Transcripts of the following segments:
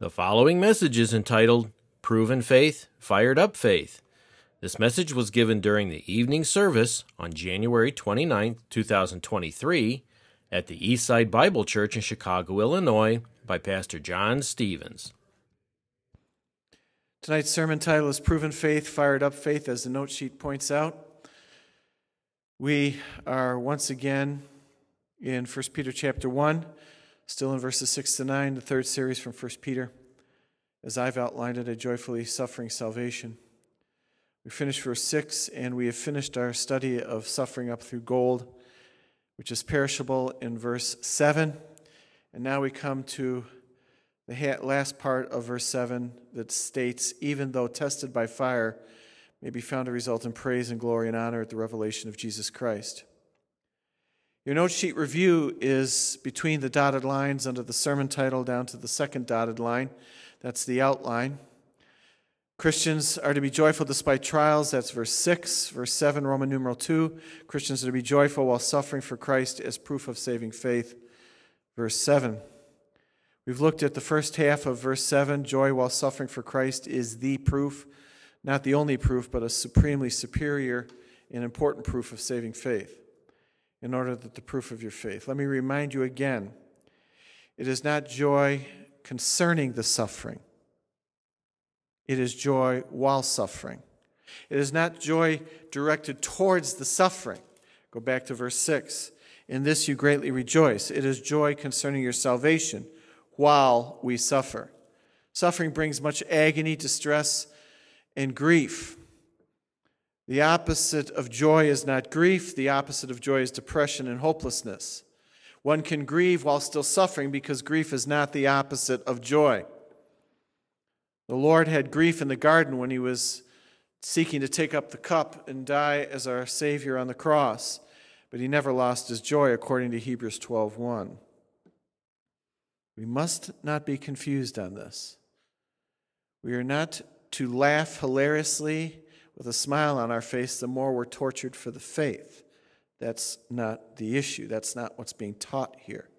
The following message is entitled Proven Faith, Fired Up Faith. This message was given during the evening service on January 29, 2023, at the Eastside Bible Church in Chicago, Illinois, by Pastor John Stevens. Tonight's sermon title is Proven Faith, Fired Up Faith, as the note sheet points out. We are once again in 1 Peter chapter 1, still in verses 6 to 9, the third series from 1 Peter. As I've outlined it, a joyfully suffering salvation. We finished verse 6, and we have finished our study of suffering up through gold, which is perishable, in verse 7. And now we come to the last part of verse 7 that states, Even though tested by fire, may be found to result in praise and glory and honor at the revelation of Jesus Christ. Your note sheet review is between the dotted lines under the sermon title down to the second dotted line. That's the outline. Christians are to be joyful despite trials. That's verse 6. Verse 7, Roman numeral 2. Christians are to be joyful while suffering for Christ as proof of saving faith. Verse 7. We've looked at the first half of verse 7. Joy while suffering for Christ is the proof, not the only proof, but a supremely superior and important proof of saving faith, in order that the proof of your faith. Let me remind you again it is not joy concerning the suffering, it is joy while suffering. It is not joy directed towards the suffering. Go back to verse 6. In this you greatly rejoice. It is joy concerning your salvation while we suffer. Suffering brings much agony, distress, and grief. The opposite of joy is not grief, the opposite of joy is depression and hopelessness. One can grieve while still suffering because grief is not the opposite of joy. The Lord had grief in the garden when he was seeking to take up the cup and die as our Savior on the cross, but he never lost his joy according to Hebrews 12:1. We must not be confused on this. We are not to laugh hilariously with a smile on our face the more we're tortured for the faith. That's not the issue. That's not what's being taught here.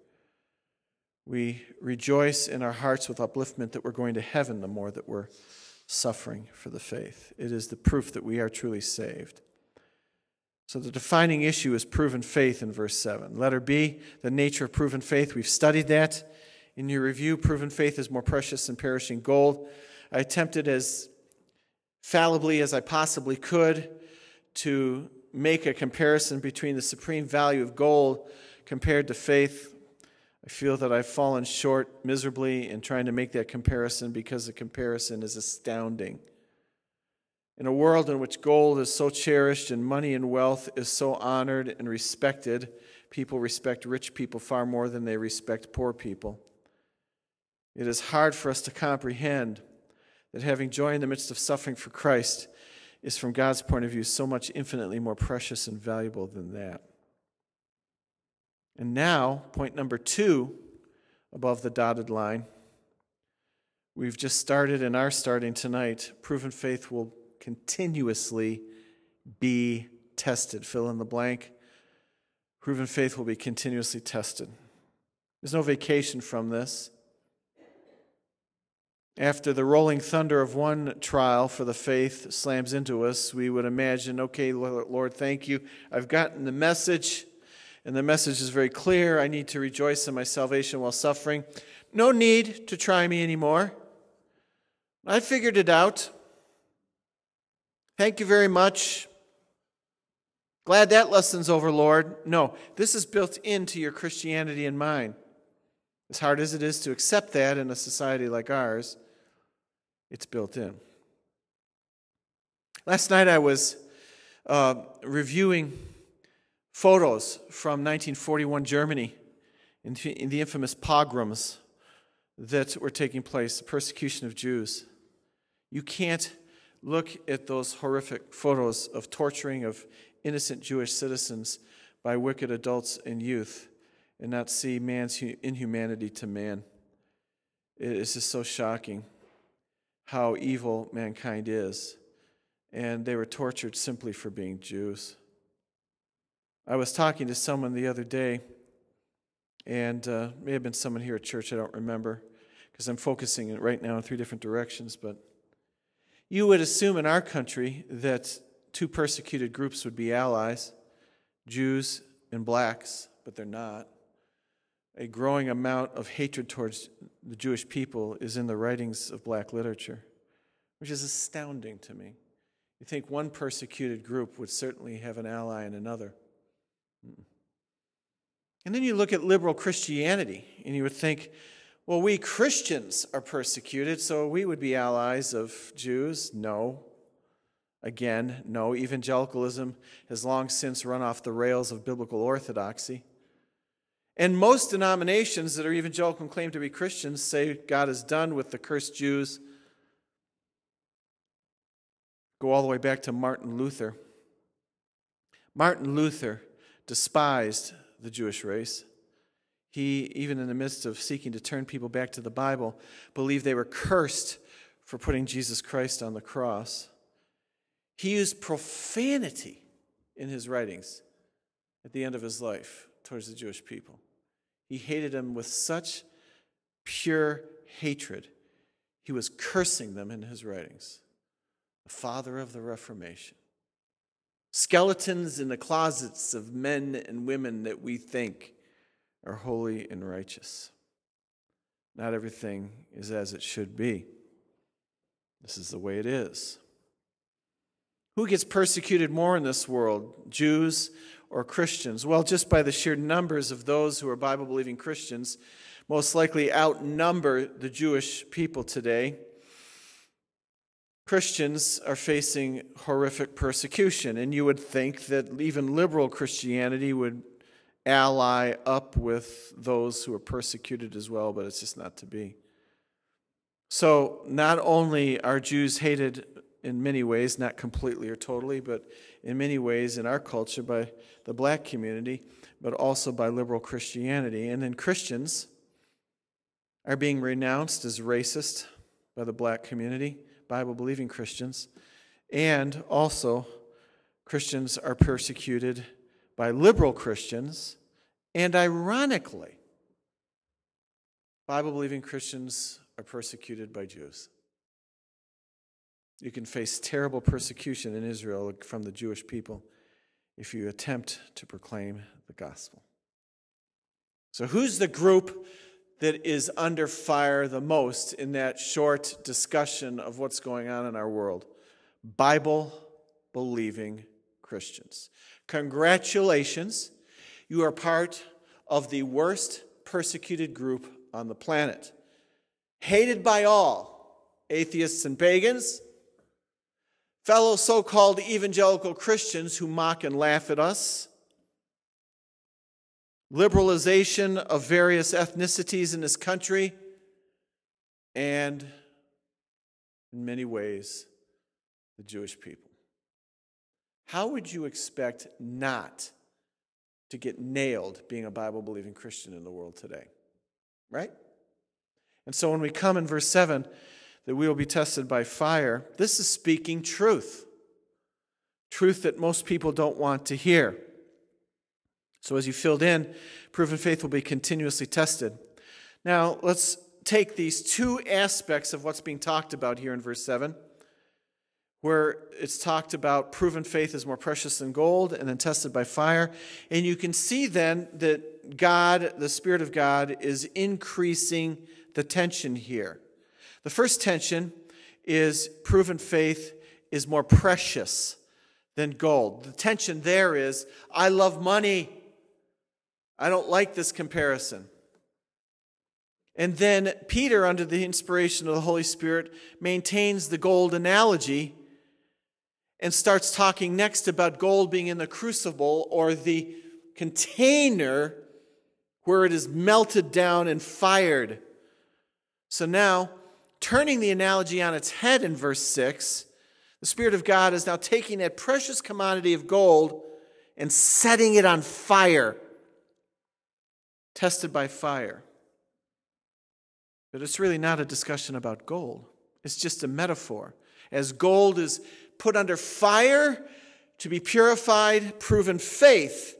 We rejoice in our hearts with upliftment that we're going to heaven the more that we're suffering for the faith. It is the proof that we are truly saved. So the defining issue is proven faith in verse 7. Letter B, the nature of proven faith. We've studied that. In your review, proven faith is more precious than perishing gold. I attempted as fallibly as I possibly could to make a comparison between the supreme value of gold compared to faith. I feel that I've fallen short miserably in trying to make that comparison because the comparison is astounding. In a world in which gold is so cherished and money and wealth is so honored and respected, people respect rich people far more than they respect poor people. It is hard for us to comprehend that having joy in the midst of suffering for Christ is, from God's point of view, so much infinitely more precious and valuable than that. And now, point number two above the dotted line. We've just started and are starting tonight. Proven faith will continuously be tested. Fill in the blank. Proven faith will be continuously tested. There's no vacation from this. After the rolling thunder of one trial for the faith slams into us, we would imagine, okay, Lord, thank you. I've gotten the message, and the message is very clear. I need to rejoice in my salvation while suffering. No need to try me anymore. I figured it out. Thank you very much. Glad that lesson's over, Lord. No, this is built into your Christianity and mine. As hard as it is to accept that in a society like ours, it's built in. Last night I was uh, reviewing photos from 1941 Germany in, in the infamous pogroms that were taking place, the persecution of Jews. You can't look at those horrific photos of torturing of innocent Jewish citizens by wicked adults and youth and not see man's inhumanity to man. It is just so shocking how evil mankind is. And they were tortured simply for being Jews. I was talking to someone the other day, and uh, may have been someone here at church, I don't remember, because I'm focusing right now in three different directions, but you would assume in our country that two persecuted groups would be allies Jews and blacks, but they're not. A growing amount of hatred towards the Jewish people is in the writings of black literature, which is astounding to me. You think one persecuted group would certainly have an ally in another. And then you look at liberal Christianity, and you would think, well, we Christians are persecuted, so we would be allies of Jews. No. Again, no. Evangelicalism has long since run off the rails of biblical orthodoxy. And most denominations that are evangelical and claim to be Christians say God is done with the cursed Jews. Go all the way back to Martin Luther. Martin Luther despised the Jewish race. He, even in the midst of seeking to turn people back to the Bible, believed they were cursed for putting Jesus Christ on the cross. He used profanity in his writings at the end of his life towards the Jewish people. He hated them with such pure hatred, he was cursing them in his writings. The father of the Reformation. Skeletons in the closets of men and women that we think are holy and righteous. Not everything is as it should be. This is the way it is. Who gets persecuted more in this world, Jews or Christians? Well, just by the sheer numbers of those who are Bible believing Christians, most likely outnumber the Jewish people today. Christians are facing horrific persecution, and you would think that even liberal Christianity would ally up with those who are persecuted as well, but it's just not to be. So, not only are Jews hated in many ways, not completely or totally, but in many ways in our culture by the black community, but also by liberal Christianity. And then Christians are being renounced as racist by the black community, Bible believing Christians. And also, Christians are persecuted by liberal Christians. And ironically, Bible believing Christians are persecuted by Jews. You can face terrible persecution in Israel from the Jewish people if you attempt to proclaim the gospel. So, who's the group that is under fire the most in that short discussion of what's going on in our world? Bible believing Christians. Congratulations, you are part of the worst persecuted group on the planet. Hated by all atheists and pagans fellow so called evangelical Christians who mock and laugh at us, liberalization of various ethnicities in this country, and in many ways, the Jewish people. How would you expect not to get nailed being a Bible believing Christian in the world today? Right? And so when we come in verse 7, that we will be tested by fire, this is speaking truth. Truth that most people don't want to hear. So, as you filled in, proven faith will be continuously tested. Now, let's take these two aspects of what's being talked about here in verse 7, where it's talked about proven faith is more precious than gold and then tested by fire. And you can see then that God, the Spirit of God, is increasing the tension here. The first tension is proven faith is more precious than gold. The tension there is I love money. I don't like this comparison. And then Peter, under the inspiration of the Holy Spirit, maintains the gold analogy and starts talking next about gold being in the crucible or the container where it is melted down and fired. So now turning the analogy on its head in verse 6, the Spirit of God is now taking that precious commodity of gold and setting it on fire, tested by fire. But it's really not a discussion about gold, it's just a metaphor. As gold is put under fire to be purified, proven faith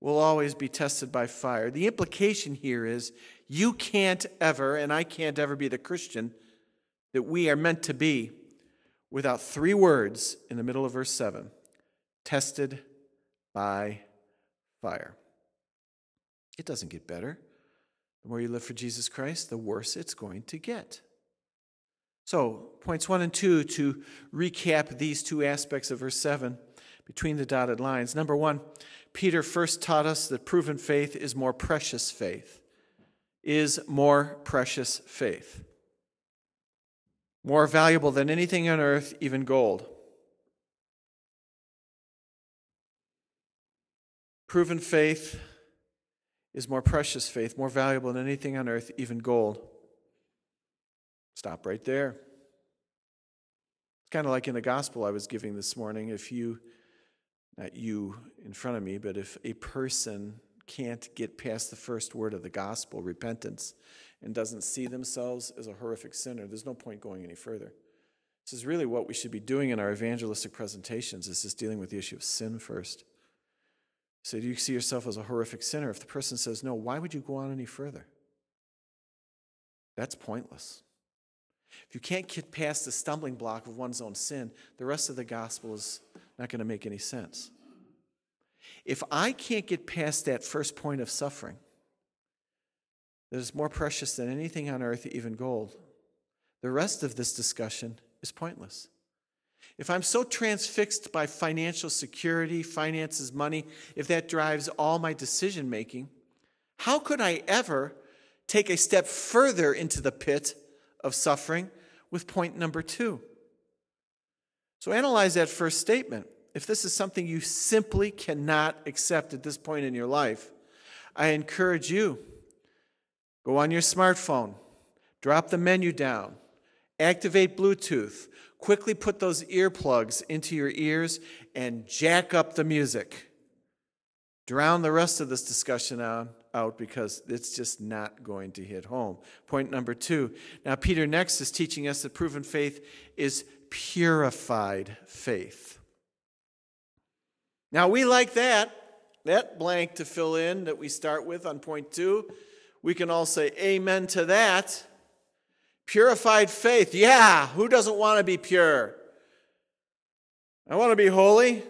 will always be tested by fire. The implication here is You can't ever, and I can't ever be the Christian that we are meant to be without three words in the middle of verse 7 tested by fire. It doesn't get better. The more you live for Jesus Christ, the worse it's going to get. So, points one and two to recap these two aspects of verse 7 between the dotted lines. Number one, Peter first taught us that proven faith is more precious faith, is more precious faith, more valuable than anything on earth, even gold. Proven faith is more precious faith, more valuable than anything on earth, even gold. Stop right there. It's kind of like in the gospel I was giving this morning. If you, not you in front of me, but if a person can't get past the first word of the gospel, repentance, and doesn't see themselves as a horrific sinner, there's no point going any further. This is really what we should be doing in our evangelistic presentations, is just dealing with the issue of sin first. So, do you see yourself as a horrific sinner? If the person says no, why would you go on any further? That's pointless. If you can't get past the stumbling block of one's own sin, the rest of the gospel is not going to make any sense. If I can't get past that first point of suffering, that is more precious than anything on earth, even gold, the rest of this discussion is pointless. If I'm so transfixed by financial security, finances, money, if that drives all my decision making, how could I ever take a step further into the pit of suffering with point number two? So analyze that first statement. If this is something you simply cannot accept at this point in your life, I encourage you go on your smartphone, drop the menu down, activate Bluetooth, quickly put those earplugs into your ears and jack up the music. Drown the rest of this discussion out, because it's just not going to hit home. Point number two. Now, Peter next is teaching us that proven faith is purified faith. Now, we like that, that blank to fill in that we start with on point two. We can all say amen to that. Purified faith. Yeah, who doesn't want to be pure? I want to be holy.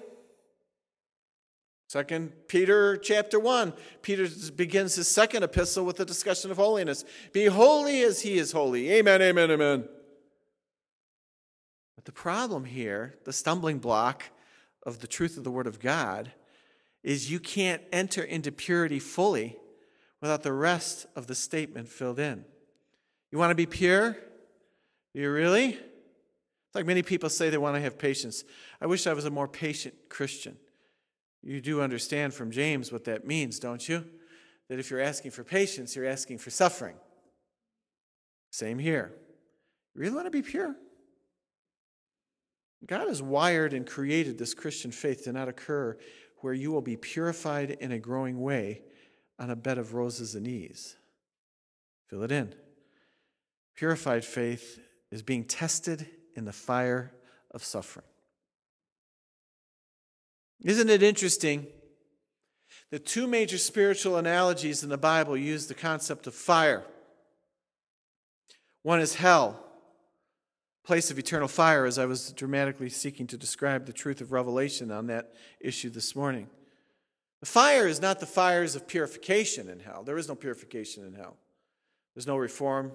Second Peter chapter 1. Peter begins his second epistle with a discussion of holiness. Be holy as he is holy. Amen, amen, amen. But the problem here, the stumbling block of the truth of the Word of God, is you can't enter into purity fully without the rest of the statement filled in. You want to be pure? Do you really? It's like many people say they want to have patience. I wish I was a more patient Christian. You do understand from James what that means, don't you? That if you're asking for patience, you're asking for suffering. Same here. You really want to be pure? God has wired and created this Christian faith to not occur where you will be purified in a growing way on a bed of roses and ease. Fill it in. Purified faith is being tested in the fire of suffering. Isn't it interesting? The two major spiritual analogies in the Bible use the concept of fire. One is hell, place of eternal fire, as I was dramatically seeking to describe the truth of Revelation on that issue this morning. The fire is not the fires of purification in hell. There is no purification in hell. There's no reform,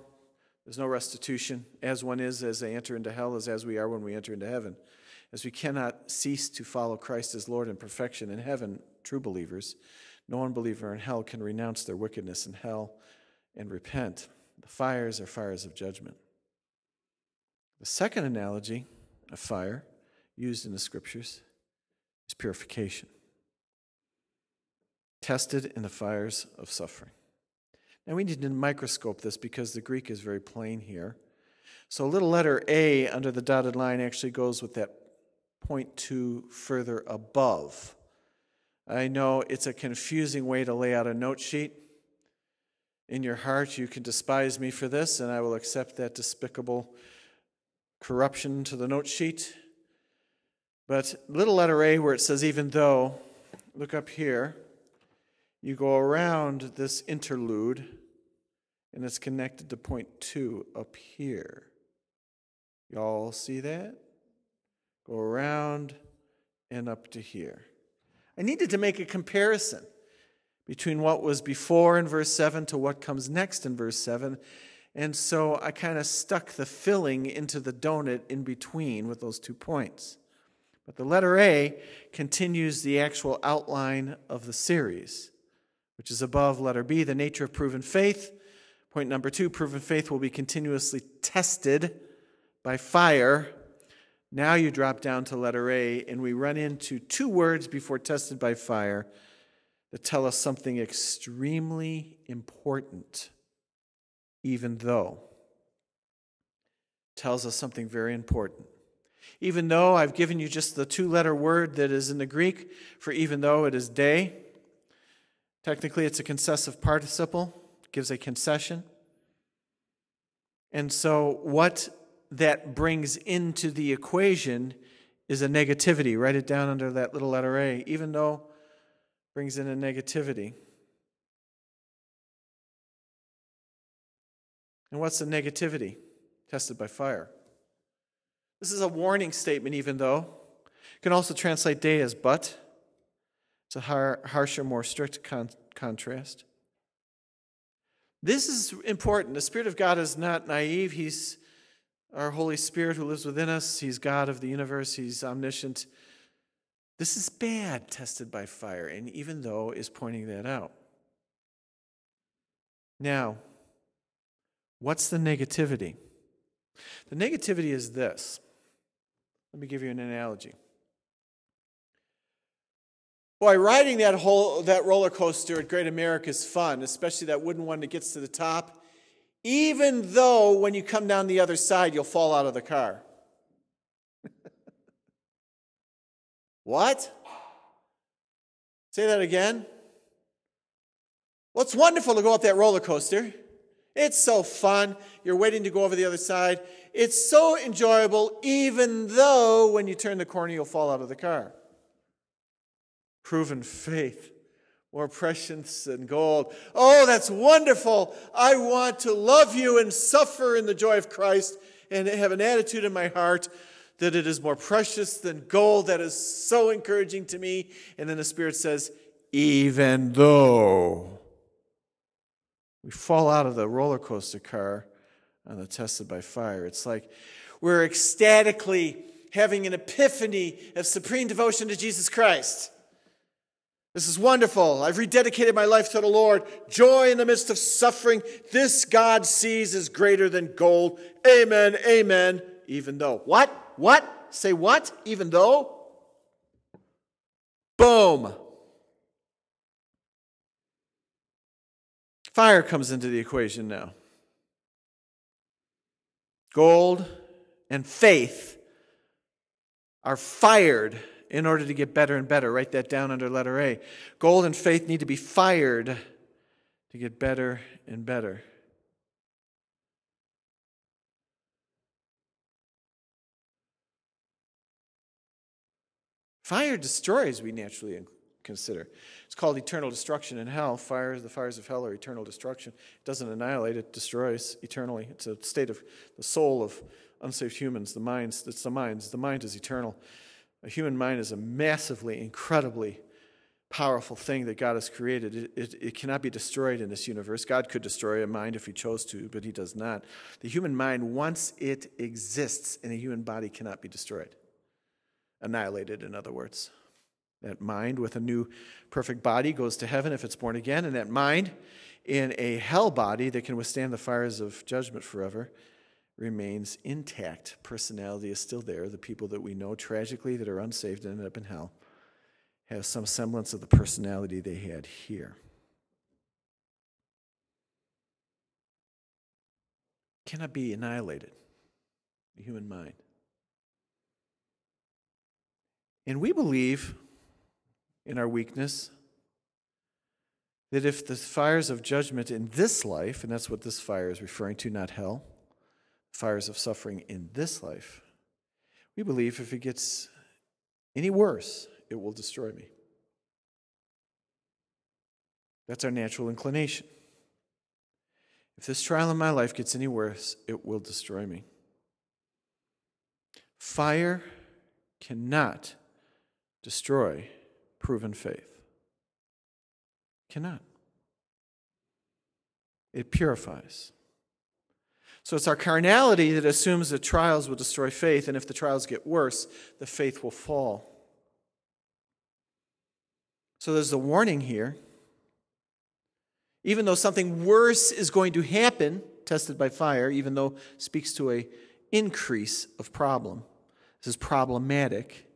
there's no restitution. As one is as they enter into hell, is as we are when we enter into heaven. As we cannot cease to follow Christ as Lord in perfection in heaven, true believers, no unbeliever in hell can renounce their wickedness in hell and repent. The fires are fires of judgment. The second analogy of fire used in the scriptures is purification, tested in the fires of suffering. Now we need to microscope this because the Greek is very plain here. So a little letter A under the dotted line actually goes with that point two further above. I know it's a confusing way to lay out a note sheet. In your heart, you can despise me for this, and I will accept that despicable corruption to the note sheet. But little letter A, where it says, even though, look up here, you go around this interlude and it's connected to point two up here. Y'all see that? Go around and up to here. I needed to make a comparison between what was before in verse 7 to what comes next in verse 7. And so I kind of stuck the filling into the donut in between with those two points. But the letter A continues the actual outline of the series, which is above letter B, the nature of proven faith. Point number two proven faith will be continuously tested by fire. Now you drop down to letter A, and we run into two words before tested by fire that tell us something extremely important, even though. Tells us something very important. Even though I've given you just the two letter word that is in the Greek for even though it is day, technically it's a concessive participle, gives a concession. And so, what that brings into the equation is a negativity. Write it down under that little letter A, even though brings in a negativity. And what's the negativity? Tested by fire. This is a warning statement, even though. You can also translate day as but. It's a har- harsher, more strict con- contrast. This is important. The Spirit of God is not naive. He's our Holy Spirit who lives within us. He's God of the universe. He's omniscient. This is bad, tested by fire, and even though is pointing that out. Now, what's the negativity? The negativity is this let me give you an analogy. Boy, riding that whole that roller coaster at Great America is fun, especially that wooden one that gets to the top. Even though when you come down the other side, you'll fall out of the car. what? Say that again. Well, it's wonderful to go up that roller coaster. It's so fun. You're waiting to go over the other side. It's so enjoyable, even though when you turn the corner, you'll fall out of the car. Proven faith, more precious than gold. Oh, that's wonderful. I want to love you and suffer in the joy of Christ and have an attitude in my heart that it is more precious than gold. That is so encouraging to me. And then the Spirit says, even though we fall out of the roller coaster car on the tested by fire. It's like we're ecstatically having an epiphany of supreme devotion to Jesus Christ. This is wonderful. I've rededicated my life to the Lord. Joy in the midst of suffering. This God sees is greater than gold. Amen. Amen. Even though. What? What? Say what? Even though? Boom. Fire comes into the equation now. Gold and faith are fired in order to get better and better. Write that down under letter A. Gold and faith need to be fired to get better and better. Fire destroys, we naturally consider. It's called eternal destruction in hell. Fires, the fires of hell are eternal destruction. It doesn't annihilate, it destroys eternally. It's a state of the soul of unsaved humans, the minds, it's the minds. The mind is eternal. A human mind is a massively, incredibly powerful thing that God has created. It, it, it, cannot be destroyed in this universe. God could destroy a mind if he chose to, but he does not. The human mind, once it exists in a human body, cannot be destroyed. Annihilated, in other words. That mind with a new perfect body goes to heaven if it's born again, and that mind in a hell body that can withstand the fires of judgment forever remains intact. Personality is still there. The people that we know tragically that are unsaved and end up in hell have some semblance of the personality they had here. Cannot be annihilated, the human mind. And we believe in our weakness. That if the fires of judgment in this life, and that's what this fire is referring to, not hell, fires of suffering in this life, we believe if it gets any worse, it will destroy me. That's our natural inclination. If this trial in my life gets any worse, it will destroy me. Fire cannot destroy proven faith. Cannot. It purifies. So it's our carnality that assumes that trials will destroy faith, and if the trials get worse, the faith will fall. So there's a warning here. Even though something worse is going to happen, tested by fire, even though speaks to a increase of problem. This is problematic.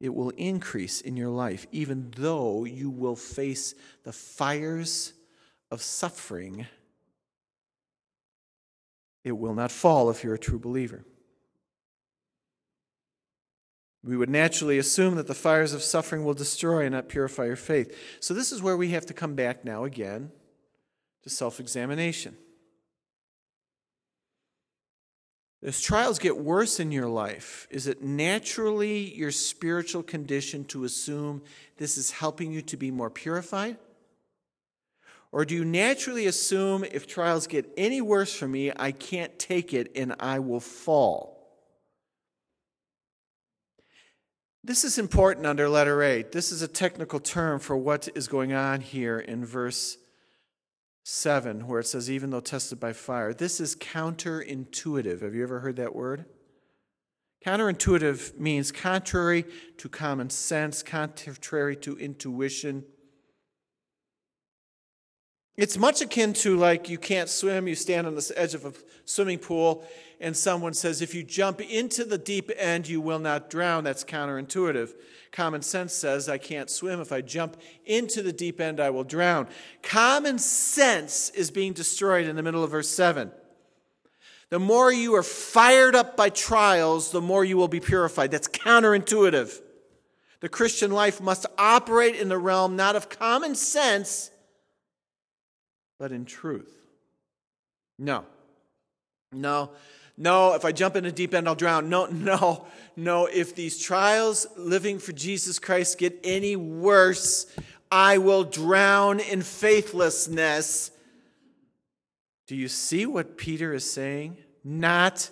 It will increase in your life, even though you will face the fires of suffering. It will not fall if you're a true believer. We would naturally assume that the fires of suffering will destroy and not purify your faith. So, this is where we have to come back now again to self examination. As trials get worse in your life, is it naturally your spiritual condition to assume this is helping you to be more purified? Or do you naturally assume if trials get any worse for me, I can't take it and I will fall? This is important under letter A. This is a technical term for what is going on here in verse 7, where it says, even though tested by fire. This is counterintuitive. Have you ever heard that word? Counterintuitive means contrary to common sense, contrary to intuition. It's much akin to like you can't swim, you stand on the edge of a swimming pool, and someone says, if you jump into the deep end, you will not drown. That's counterintuitive. Common sense says, I can't swim. If I jump into the deep end, I will drown. Common sense is being destroyed in the middle of verse 7. The more you are fired up by trials, the more you will be purified. That's counterintuitive. The Christian life must operate in the realm not of common sense but in truth. No. No. No, if I jump in a deep end, I'll drown. No, no, no. If these trials living for Jesus Christ get any worse, I will drown in faithlessness. Do you see what Peter is saying? Not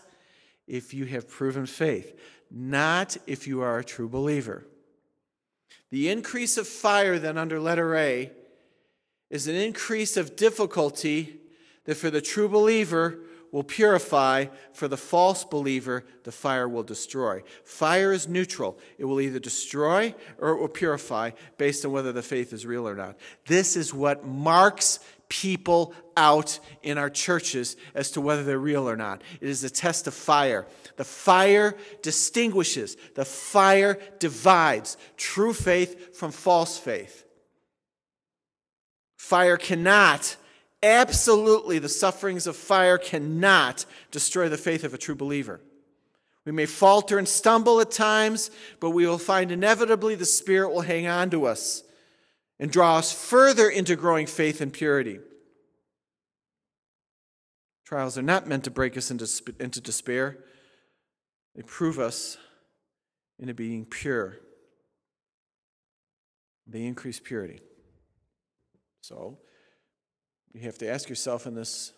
if you have proven faith, not if you are a true believer. The increase of fire, then, under letter A, is an increase of difficulty that for the true believer will purify, for the false believer, the fire will destroy. Fire is neutral. It will either destroy or it will purify based on whether the faith is real or not. This is what marks people out in our churches as to whether they're real or not. It is a test of fire. The fire distinguishes, the fire divides true faith from false faith. Fire cannot, absolutely, the sufferings of fire cannot destroy the faith of a true believer. We may falter and stumble at times, but we will find inevitably the Spirit will hang on to us and draw us further into growing faith and purity. Trials are not meant to break us into, into despair, they prove us into being pure. They increase purity. So you have to ask yourself in this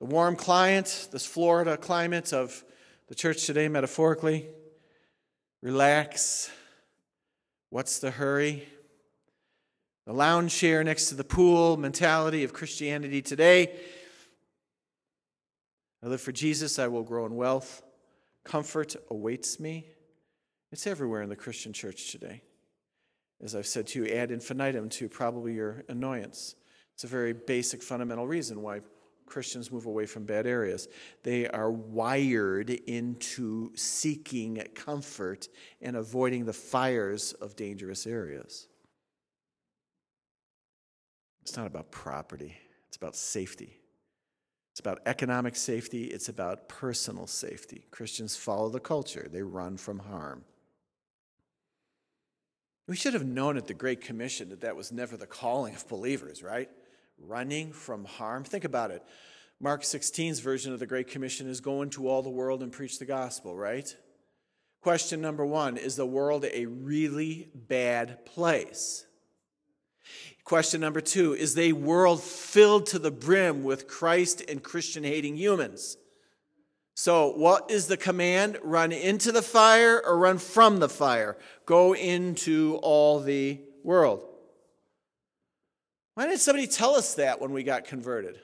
the warm climate, this Florida climate of the church today, metaphorically, relax. What's the hurry? The lounge chair next to the pool mentality of Christianity today. I live for Jesus, I will grow in wealth. Comfort awaits me. It's everywhere in the Christian church today as I've said to you, ad infinitum to probably your annoyance. It's a very basic, fundamental reason why Christians move away from bad areas. They are wired into seeking comfort and avoiding the fires of dangerous areas. It's not about property, it's about safety. It's about economic safety, it's about personal safety. Christians follow the culture, they run from harm. We should have known at the Great Commission that that was never the calling of believers, right? Running from harm. Think about it. Mark 16's version of the Great Commission is go into all the world and preach the gospel, right? Question number one Is the world a really bad place? Question number two is a world filled to the brim with Christ and Christian hating humans. So, what is the command? Run into the fire or run from the fire? Go into all the world. Why didn't somebody tell us that when we got converted?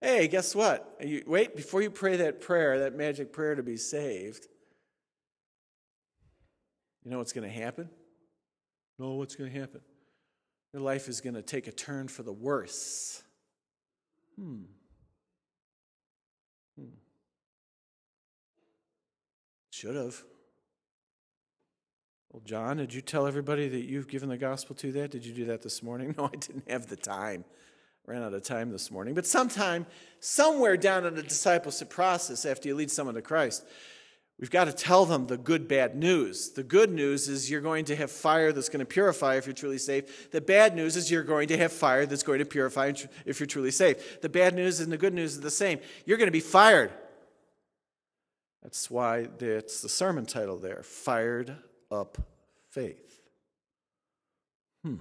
Hey, guess what? You, wait, before you pray that prayer, that magic prayer to be saved, you know what's going to happen? No, what's going to happen? Your life is going to take a turn for the worse. Hmm. hmm. Should have. Well, John, did you tell everybody that you've given the gospel to that? Did you do that this morning? No, I didn't have the time. ran out of time this morning. But sometime, somewhere down in the discipleship process, after you lead someone to Christ, We've got to tell them the good, bad news. The good news is you're going to have fire that's going to purify if you're truly saved. The bad news is you're going to have fire that's going to purify if you're truly saved. The bad news and the good news are the same. You're going to be fired. That's why it's the sermon title there Fired Up Faith. Hmm.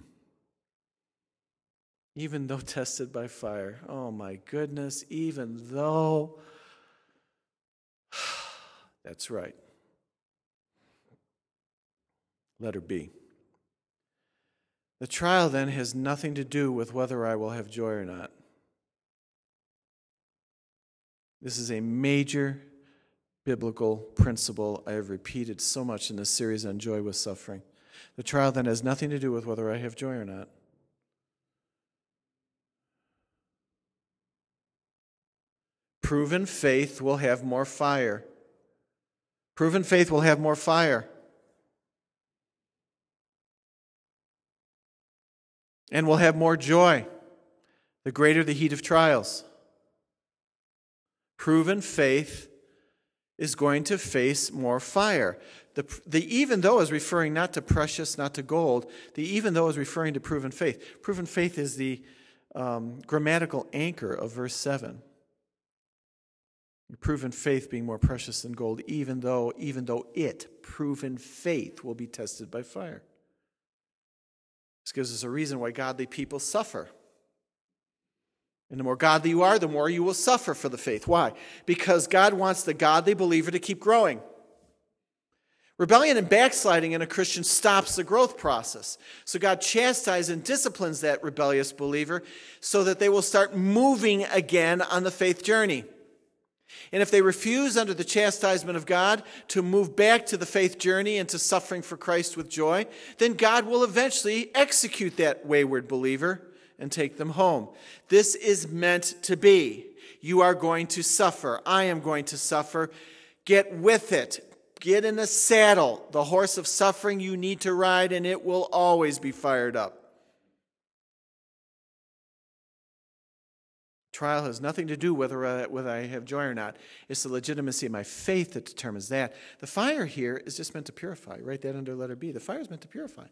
Even though tested by fire. Oh my goodness, even though. That's right. Letter B. The trial then has nothing to do with whether I will have joy or not. This is a major biblical principle I have repeated so much in this series on joy with suffering. The trial then has nothing to do with whether I have joy or not. Proven faith will have more fire. Proven faith will have more fire. And will have more joy the greater the heat of trials. Proven faith is going to face more fire. The, the even though is referring not to precious, not to gold. The even though is referring to proven faith. Proven faith is the um, grammatical anchor of verse 7. Your proven faith being more precious than gold, even though, even though it, proven faith, will be tested by fire. This gives us a reason why godly people suffer. And the more godly you are, the more you will suffer for the faith. Why? Because God wants the godly believer to keep growing. Rebellion and backsliding in a Christian stops the growth process. So God chastises and disciplines that rebellious believer so that they will start moving again on the faith journey. And if they refuse under the chastisement of God to move back to the faith journey and to suffering for Christ with joy, then God will eventually execute that wayward believer and take them home. This is meant to be. You are going to suffer. I am going to suffer. Get with it. Get in the saddle. The horse of suffering you need to ride, and it will always be fired up. Trial has nothing to do whether I, whether I have joy or not. It's the legitimacy of my faith that determines that. The fire here is just meant to purify. Write that under letter B. The fire is meant to purify.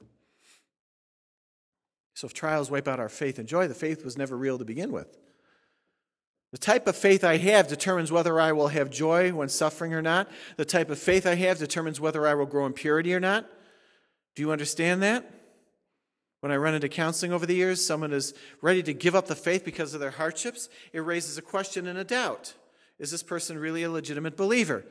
So if trials wipe out our faith and joy, the faith was never real to begin with. The type of faith I have determines whether I will have joy when suffering or not. The type of faith I have determines whether I will grow in purity or not. Do you understand that? When I run into counseling over the years, someone is ready to give up the faith because of their hardships. It raises a question and a doubt. Is this person really a legitimate believer?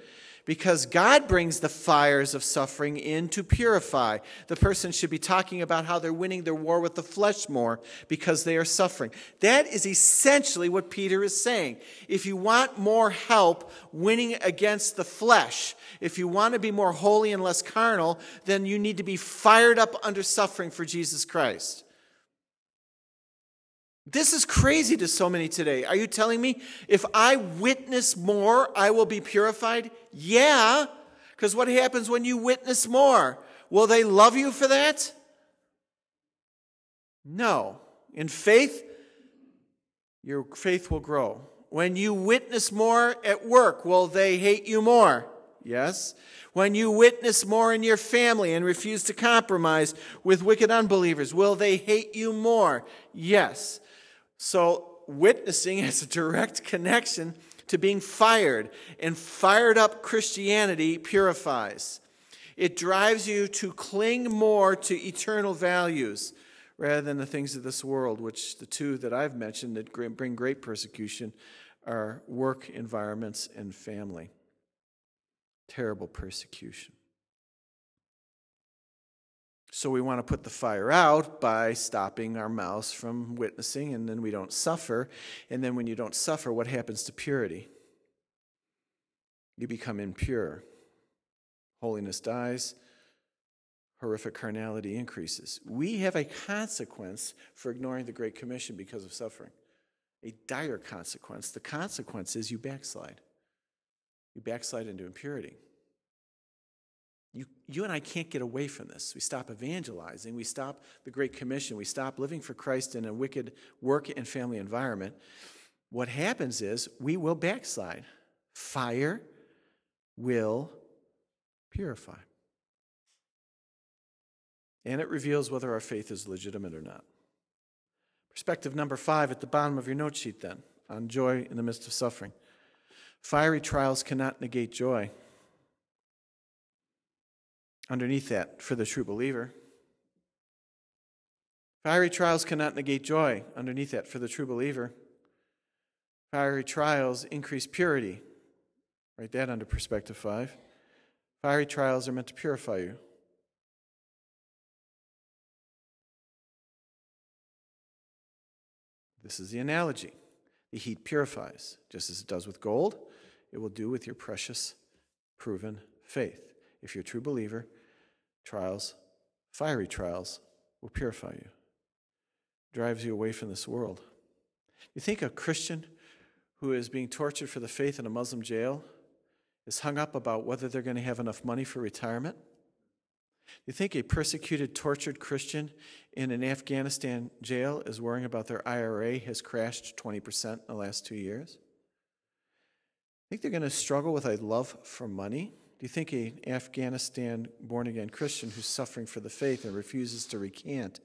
Because God brings the fires of suffering in to purify. The person should be talking about how they're winning their war with the flesh more because they are suffering. That is essentially what Peter is saying. If you want more help winning against the flesh, if you want to be more holy and less carnal, then you need to be fired up under suffering for Jesus Christ. This is crazy to so many today. Are you telling me if I witness more, I will be purified? Yeah, because what happens when you witness more? Will they love you for that? No. In faith, your faith will grow. When you witness more at work, will they hate you more? Yes. When you witness more in your family and refuse to compromise with wicked unbelievers, will they hate you more? Yes. So, witnessing has a direct connection to being fired, and fired up Christianity purifies. It drives you to cling more to eternal values rather than the things of this world, which the two that I've mentioned that bring great persecution are work environments and family. Terrible persecution. So we want to put the fire out by stopping our mouths from witnessing, and then we don't suffer. And then when you don't suffer, what happens to purity? You become impure. Holiness dies, horrific carnality increases. We have a consequence for ignoring the Great Commission because of suffering, a dire consequence. The consequence is you backslide. You backslide into impurity. You, you and I can't get away from this. We stop evangelizing. We stop the Great Commission. We stop living for Christ in a wicked work and family environment. What happens is we will backslide. Fire will purify. And it reveals whether our faith is legitimate or not. Perspective number five at the bottom of your note sheet, then, on joy in the midst of suffering. Fiery trials cannot negate joy underneath that for the true believer. Fiery trials cannot negate joy underneath that for the true believer. Fiery trials increase purity. Write that under perspective five. Fiery trials are meant to purify you. This is the analogy. The heat purifies, just as it does with gold, it will do with your precious, proven faith. If you're a true believer, trials, fiery trials, will purify you, drives you away from this world. You think a Christian who is being tortured for the faith in a Muslim jail is hung up about whether they're going to have enough money for retirement? You think a persecuted, tortured Christian in an Afghanistan jail is worrying about their IRA has crashed 20% in the last two years? Think they're going to struggle with a love for money? You think an Afghanistan born again Christian who's suffering for the faith and refuses to recant, do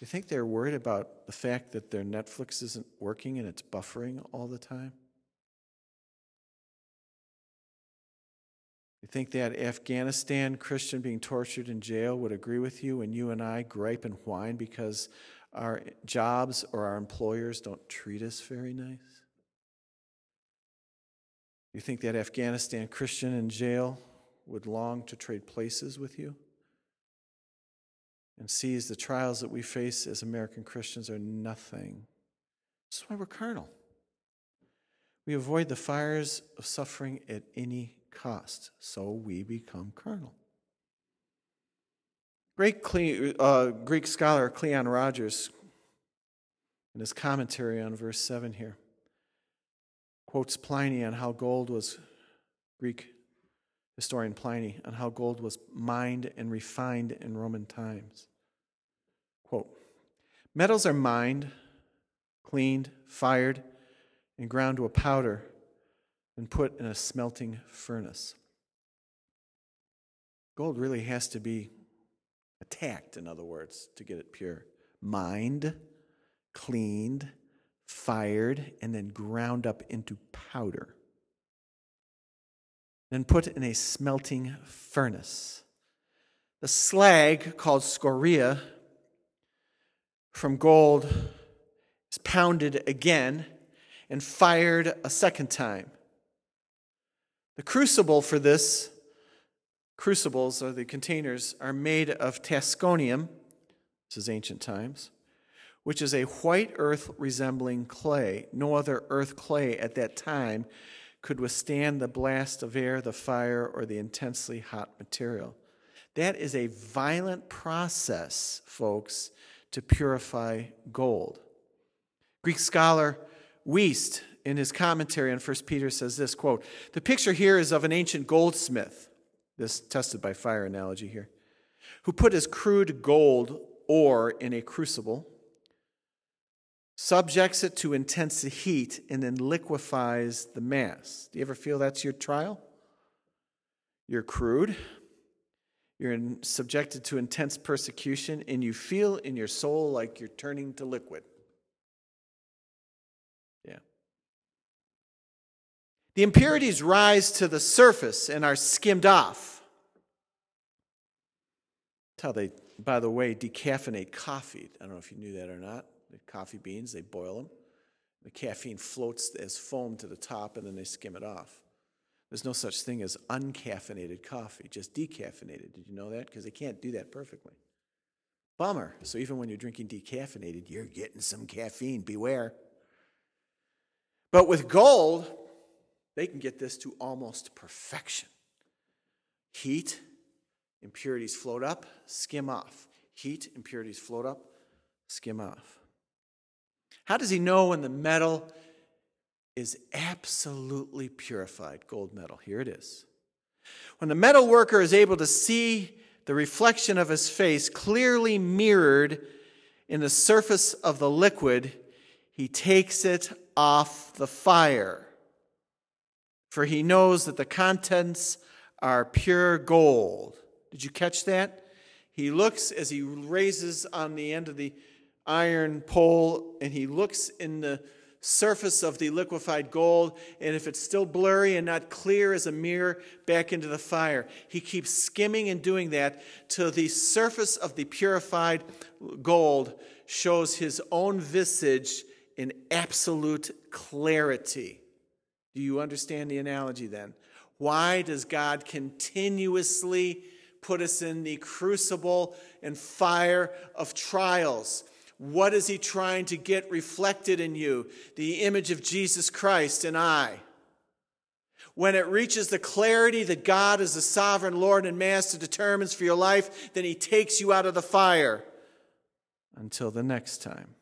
you think they're worried about the fact that their Netflix isn't working and it's buffering all the time? You think that Afghanistan Christian being tortured in jail would agree with you when you and I gripe and whine because our jobs or our employers don't treat us very nice? You think that Afghanistan Christian in jail would long to trade places with you? And sees the trials that we face as American Christians are nothing. That's why we're carnal. We avoid the fires of suffering at any cost, so we become carnal. Great uh, Greek scholar Cleon Rogers, in his commentary on verse 7 here, quotes Pliny on how gold was, Greek historian Pliny, on how gold was mined and refined in Roman times. Quote Metals are mined, cleaned, fired, and ground to a powder and put in a smelting furnace. Gold really has to be attacked, in other words, to get it pure. Mined, cleaned, fired, and then ground up into powder. Then put in a smelting furnace. The slag, called scoria, from gold is pounded again and fired a second time. The crucible for this, crucibles or the containers, are made of tasconium, this is ancient times, which is a white earth resembling clay. No other earth clay at that time could withstand the blast of air, the fire, or the intensely hot material. That is a violent process, folks, to purify gold. Greek scholar Wuest in his commentary on 1 Peter says this quote, The picture here is of an ancient goldsmith, this tested by fire analogy here, who put his crude gold ore in a crucible, subjects it to intense heat, and then liquefies the mass. Do you ever feel that's your trial? You're crude, you're subjected to intense persecution, and you feel in your soul like you're turning to liquid. Yeah. The impurities rise to the surface and are skimmed off. That's how they, by the way, decaffeinate coffee. I don't know if you knew that or not. The coffee beans, they boil them. The caffeine floats as foam to the top, and then they skim it off. There's no such thing as uncaffeinated coffee, just decaffeinated. Did you know that? Because they can't do that perfectly. Bummer. So even when you're drinking decaffeinated, you're getting some caffeine. Beware. But with gold, they can get this to almost perfection. Heat, impurities float up, skim off. Heat, impurities float up, skim off. How does he know when the metal is absolutely purified? Gold metal. Here it is. When the metal worker is able to see the reflection of his face clearly mirrored in the surface of the liquid, he takes it off the fire. For he knows that the contents are pure gold. Did you catch that? He looks as he raises on the end of the iron pole and he looks in the surface of the liquefied gold, and if it's still blurry and not clear as a mirror, back into the fire. He keeps skimming and doing that till the surface of the purified gold shows his own visage in absolute clarity. Do you understand the analogy then? Why does God continuously put us in the crucible and fire of trials? What is he trying to get reflected in you? The image of Jesus Christ and I. When it reaches the clarity that God is the sovereign Lord and Master determines for your life, then he takes you out of the fire until the next time.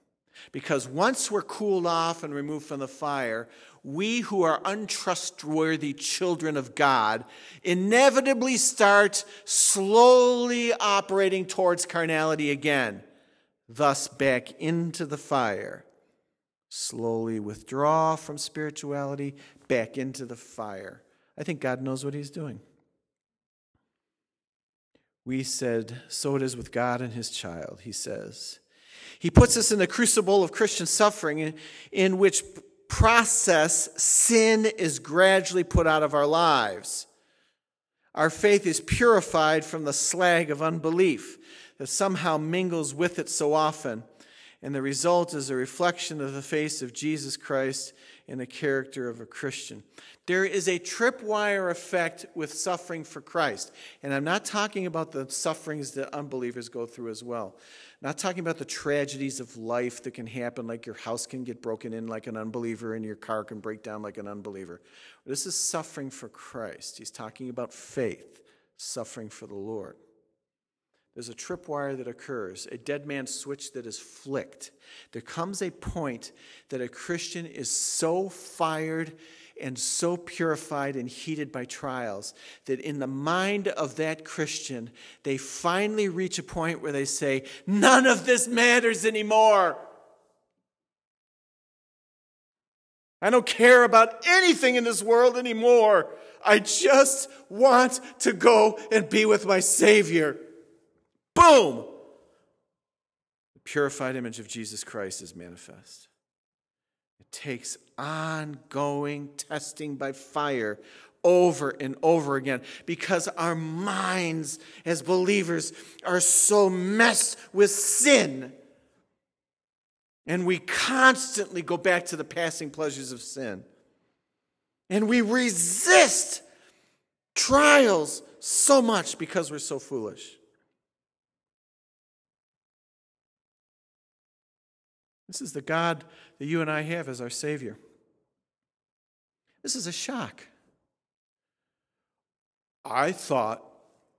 Because once we're cooled off and removed from the fire, we who are untrustworthy children of God inevitably start slowly operating towards carnality again thus back into the fire. Slowly withdraw from spirituality, back into the fire. I think God knows what He's doing. We said, so it is with God and His child, He says. He puts us in the crucible of Christian suffering in, which process sin is gradually put out of our lives. Our faith is purified from the slag of unbelief that somehow mingles with it so often. And the result is a reflection of the face of Jesus Christ in the character of a Christian. There is a tripwire effect with suffering for Christ. And I'm not talking about the sufferings that unbelievers go through as well. I'm not talking about the tragedies of life that can happen, like your house can get broken in like an unbeliever and your car can break down like an unbeliever. This is suffering for Christ. He's talking about faith, suffering for the Lord. There's a tripwire that occurs, a dead man's switch that is flicked. There comes a point that a Christian is so fired and so purified and heated by trials that in the mind of that Christian, they finally reach a point where they say, None of this matters anymore. I don't care about anything in this world anymore. I just want to go and be with my Savior. Boom! The purified image of Jesus Christ is manifest. It takes ongoing testing by fire over and over again because our minds as believers are so messed with sin. And we constantly go back to the passing pleasures of sin. And we resist trials so much because we're so foolish. This is the God that you and I have as our Savior. This is a shock. I thought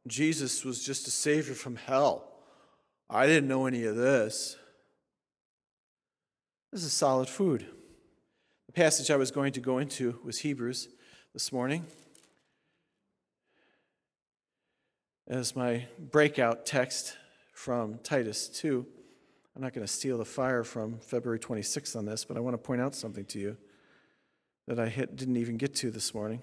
Jesus was just a Savior from hell. I didn't know any of this. This is solid food. The passage I was going to go into was Hebrews this morning. As my breakout text from Titus 2. I'm not going to steal the fire from February 26th on this, but I want to point out something to you that I hit, didn't even get to this morning.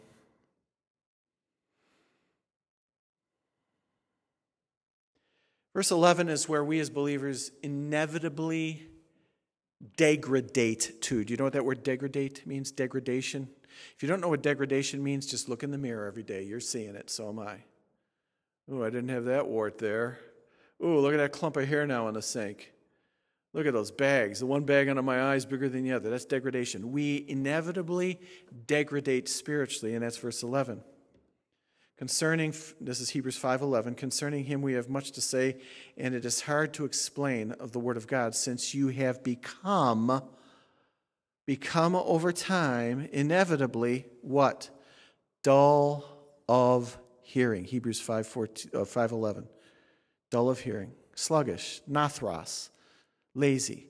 Verse 11 is where we as believers inevitably degradate to. Do you know what that word degradate means? Degradation. If you don't know what degradation means, just look in the mirror every day. You're seeing it, so am I. Oh, I didn't have that wart there. Ooh, look at that clump of hair now in the sink. Look at those bags. The one bag under my eye is bigger than the other. That's degradation. We inevitably degrade spiritually, and that's verse 11. Concerning this is Hebrews 5:11 concerning him we have much to say and it is hard to explain of the word of God since you have become become over time inevitably what dull of hearing Hebrews 5:11 uh, 5, dull of hearing sluggish nathros lazy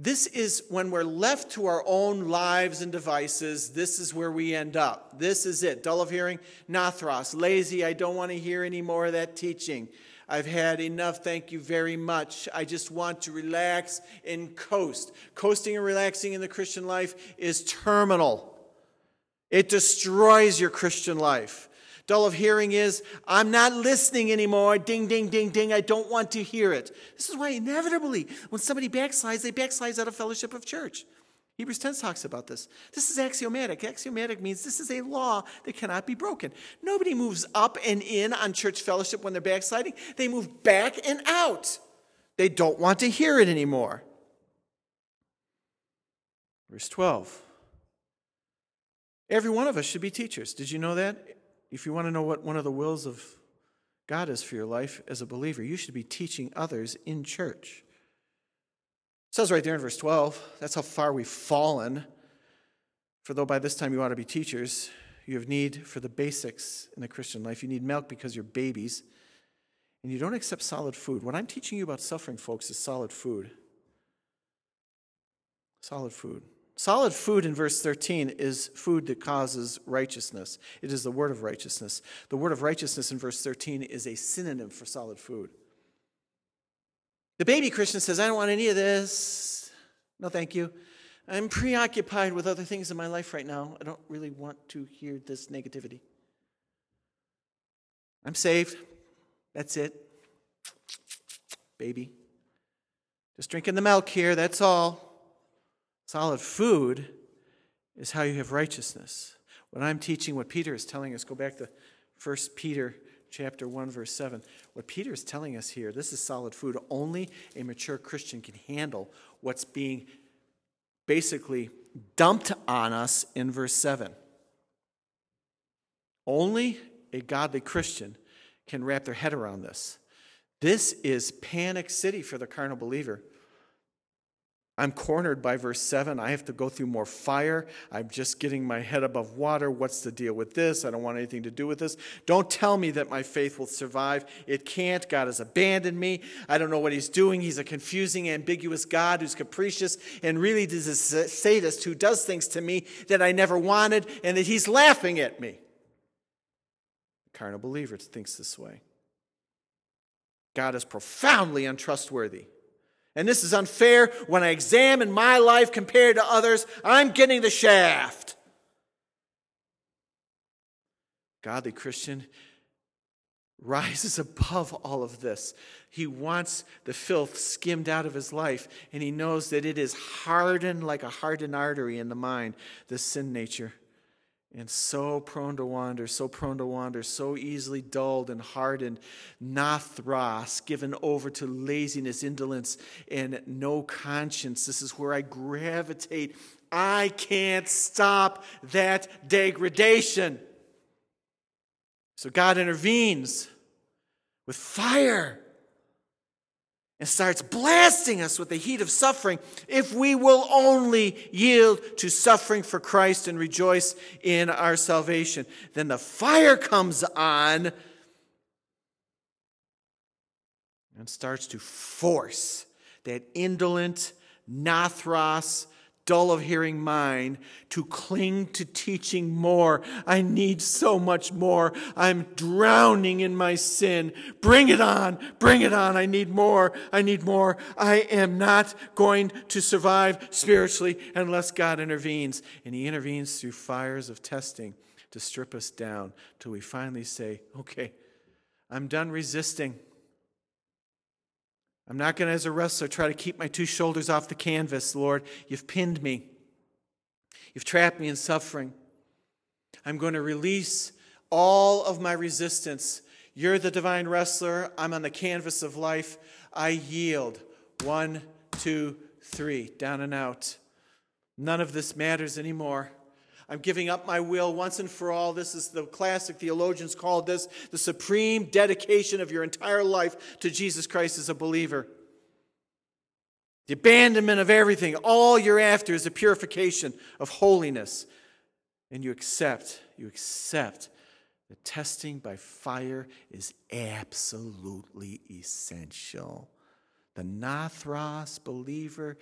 this is when we're left to our own lives and devices, this is where we end up. This is it. Dull of hearing, nathros, lazy, I don't want to hear any more of that teaching. I've had enough, thank you very much. I just want to relax and coast. Coasting and relaxing in the Christian life is terminal, it destroys your Christian life. Dull of hearing is, I'm not listening anymore. Ding, ding, ding, ding. I don't want to hear it. This is why, inevitably, when somebody backslides, they backslides out of fellowship of church. Hebrews 10 talks about this. This is axiomatic. Axiomatic means this is a law that cannot be broken. Nobody moves up and in on church fellowship when they're backsliding, they move back and out. They don't want to hear it anymore. Verse 12. Every one of us should be teachers. Did you know that? If you want to know what one of the wills of God is for your life as a believer, you should be teaching others in church. It says right there in verse 12, that's how far we've fallen. For though by this time you ought to be teachers, you have need for the basics in the Christian life. You need milk because you're babies, and you don't accept solid food. What I'm teaching you about suffering, folks, is solid food. Solid food. Solid food in verse 13 is food that causes righteousness. It is the word of righteousness. The word of righteousness in verse 13 is a synonym for solid food. The baby Christian says, I don't want any of this. No, thank you. I'm preoccupied with other things in my life right now. I don't really want to hear this negativity. I'm saved. That's it. Baby. Just drinking the milk here, that's all. Solid food is how you have righteousness. What I'm teaching, what Peter is telling us, go back to 1 Peter chapter 1 verse 7. What Peter is telling us here, this is solid food. Only a mature Christian can handle what's being basically dumped on us in verse 7. Only a godly Christian can wrap their head around this. This is panic city for the carnal believer. I'm cornered by verse 7. I have to go through more fire. I'm just getting my head above water. What's the deal with this? I don't want anything to do with this. Don't tell me that my faith will survive. It can't. God has abandoned me. I don't know what He's doing. He's a confusing, ambiguous God who's capricious and really is a sadist who does things to me that I never wanted and that He's laughing at me. The carnal believer thinks this way. God is profoundly untrustworthy. And this is unfair. When I examine my life compared to others, I'm getting the shaft. Godly Christian rises above all of this. He wants the filth skimmed out of his life, and he knows that it is hardened like a hardened artery in the mind, the sin nature and so prone to wander, so prone to wander, so easily dulled and hardened, nathros, given over to laziness, indolence, and no conscience. This is where I gravitate. I can't stop that degradation. So God intervenes with fire and starts blasting us with the heat of suffering if we will only yield to suffering for Christ and rejoice in our salvation. Then the fire comes on and starts to force that indolent, nathros, dull of hearing mind to cling to teaching more. I need so much more. I'm drowning in my sin. Bring it on. Bring it on. I need more. I need more. I am not going to survive spiritually unless God intervenes. And He intervenes through fires of testing to strip us down till we finally say, okay, I'm done resisting. I'm not going to, as a wrestler, try to keep my two shoulders off the canvas, Lord. You've pinned me, you've trapped me in suffering. I'm going to release all of my resistance. You're the divine wrestler. I'm on the canvas of life. I yield. One, two, three. Down and out. None of this matters anymore. I'm giving up my will once and for all. This is the classic theologians called this the supreme dedication of your entire life to Jesus Christ as a believer. The abandonment of everything. All you're after is a purification of holiness. And you accept, you accept the testing by fire is absolutely essential. The Nathros believer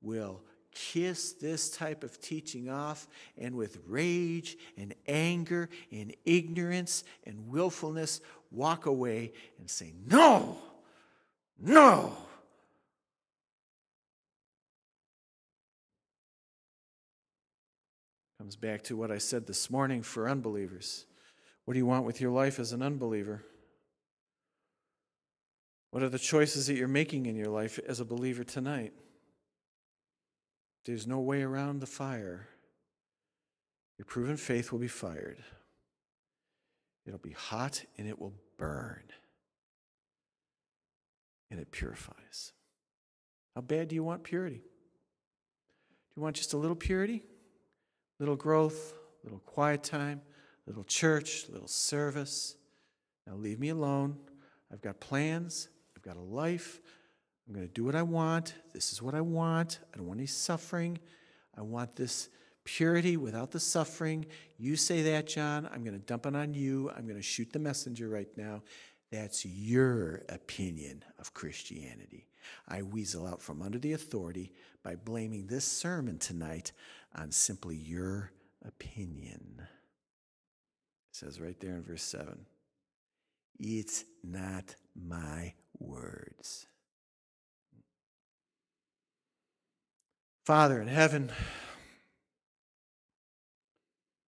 will kiss this type of teaching off and with rage and anger and ignorance and willfulness walk away and say, No, no. Comes back to what I said this morning for unbelievers. What do you want with your life as an unbeliever? What are the choices that you're making in your life as a believer tonight? There's no way around the fire. Your proven faith will be fired. It'll be hot and it will burn. And it purifies. How bad do you want purity? Do you want just a little purity? Little growth, little quiet time, little church, little service. Now leave me alone. I've got plans, I've got a life, I'm going to do what I want. This is what I want. I don't want any suffering. I want this purity without the suffering. You say that, John. I'm going to dump it on you. I'm going to shoot the messenger right now. That's your opinion of Christianity. I weasel out from under the authority by blaming this sermon tonight on simply your opinion. It says right there in verse 7 It's not my words. Father in heaven,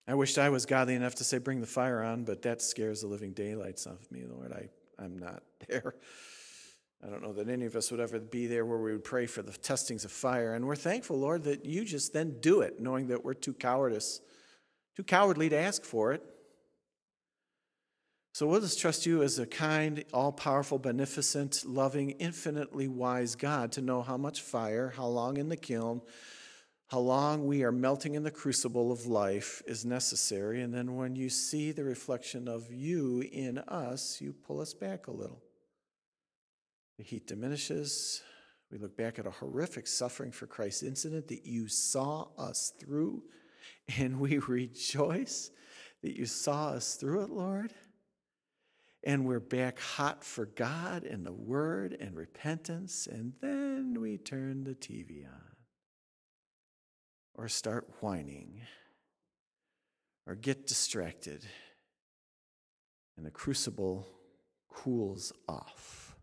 I wished I was godly enough to say, bring the fire on, but that scares the living daylights off of me, Lord. I, I'm not there. I don't know that any of us would ever be there where we would pray for the testings of fire. And we're thankful, Lord, that you just then do it, knowing that we're too cowardice, too cowardly to ask for it. So we'll just trust you as a kind, all powerful, beneficent, loving, infinitely wise God to know how much fire, how long in the kiln, how long we are melting in the crucible of life is necessary. And then when you see the reflection of you in us, you pull us back a little. The heat diminishes. We look back at a horrific suffering for Christ incident that you saw us through, and we rejoice that you saw us through it, Lord and we're back hot for God and the Word and repentance, and then we turn the TV on or start whining or get distracted, and the crucible cools off.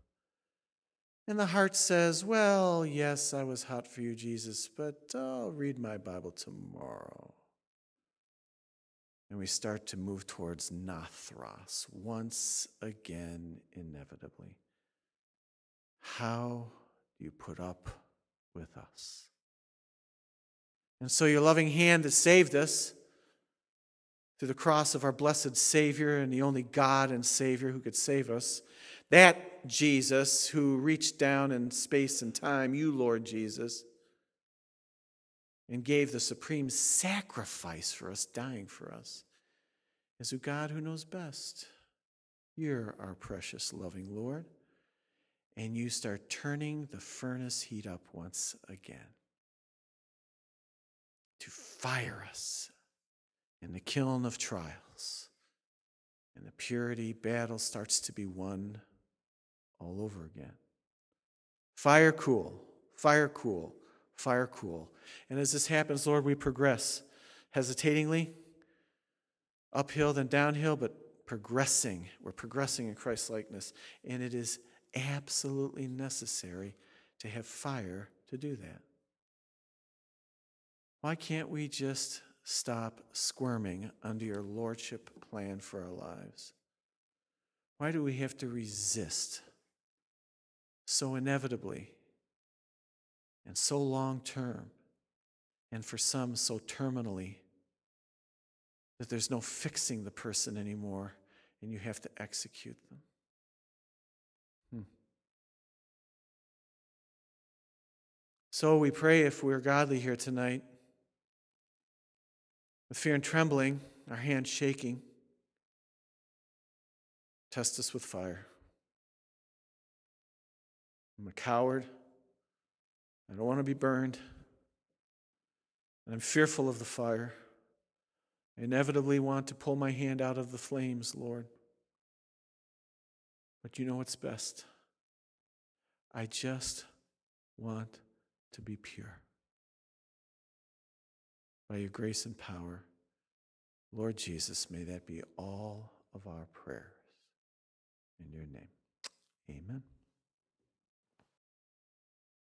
And the heart says, Well, yes, I was hot for you, Jesus, but I'll read my Bible tomorrow. And we start to move towards Nathros once again, inevitably. How do you put up with us? And so, your loving hand that saved us through the cross of our blessed Savior and the only God and Savior who could save us, that Jesus who reached down in space and time, you, Lord Jesus, and gave the supreme sacrifice for us, dying for us, is a God who knows best. You're our precious, loving Lord. And you start turning the furnace heat up once again to fire us in the kiln of trials. And the purity battle starts to be won all over again. Fire cool, fire cool fire cool. And as this happens, Lord, we progress hesitatingly, uphill, then downhill, but progressing. We're progressing in Christ's likeness. And it is absolutely necessary to have fire to do that. Why can't we just stop squirming under your lordship plan for our lives? Why do we have to resist so inevitably and so long term, and for some so terminally that there's no fixing the person anymore, and you have to execute them. Hmm. So we pray if we're godly here tonight, with fear and trembling, our hands shaking, test us with fire. I'm a coward. I don't want to be burned. And I'm fearful of the fire. I inevitably want to pull my hand out of the flames, Lord. But you know what's best. I just want to be pure. By your grace and power, Lord Jesus, may that be all of our prayers. In your name, amen.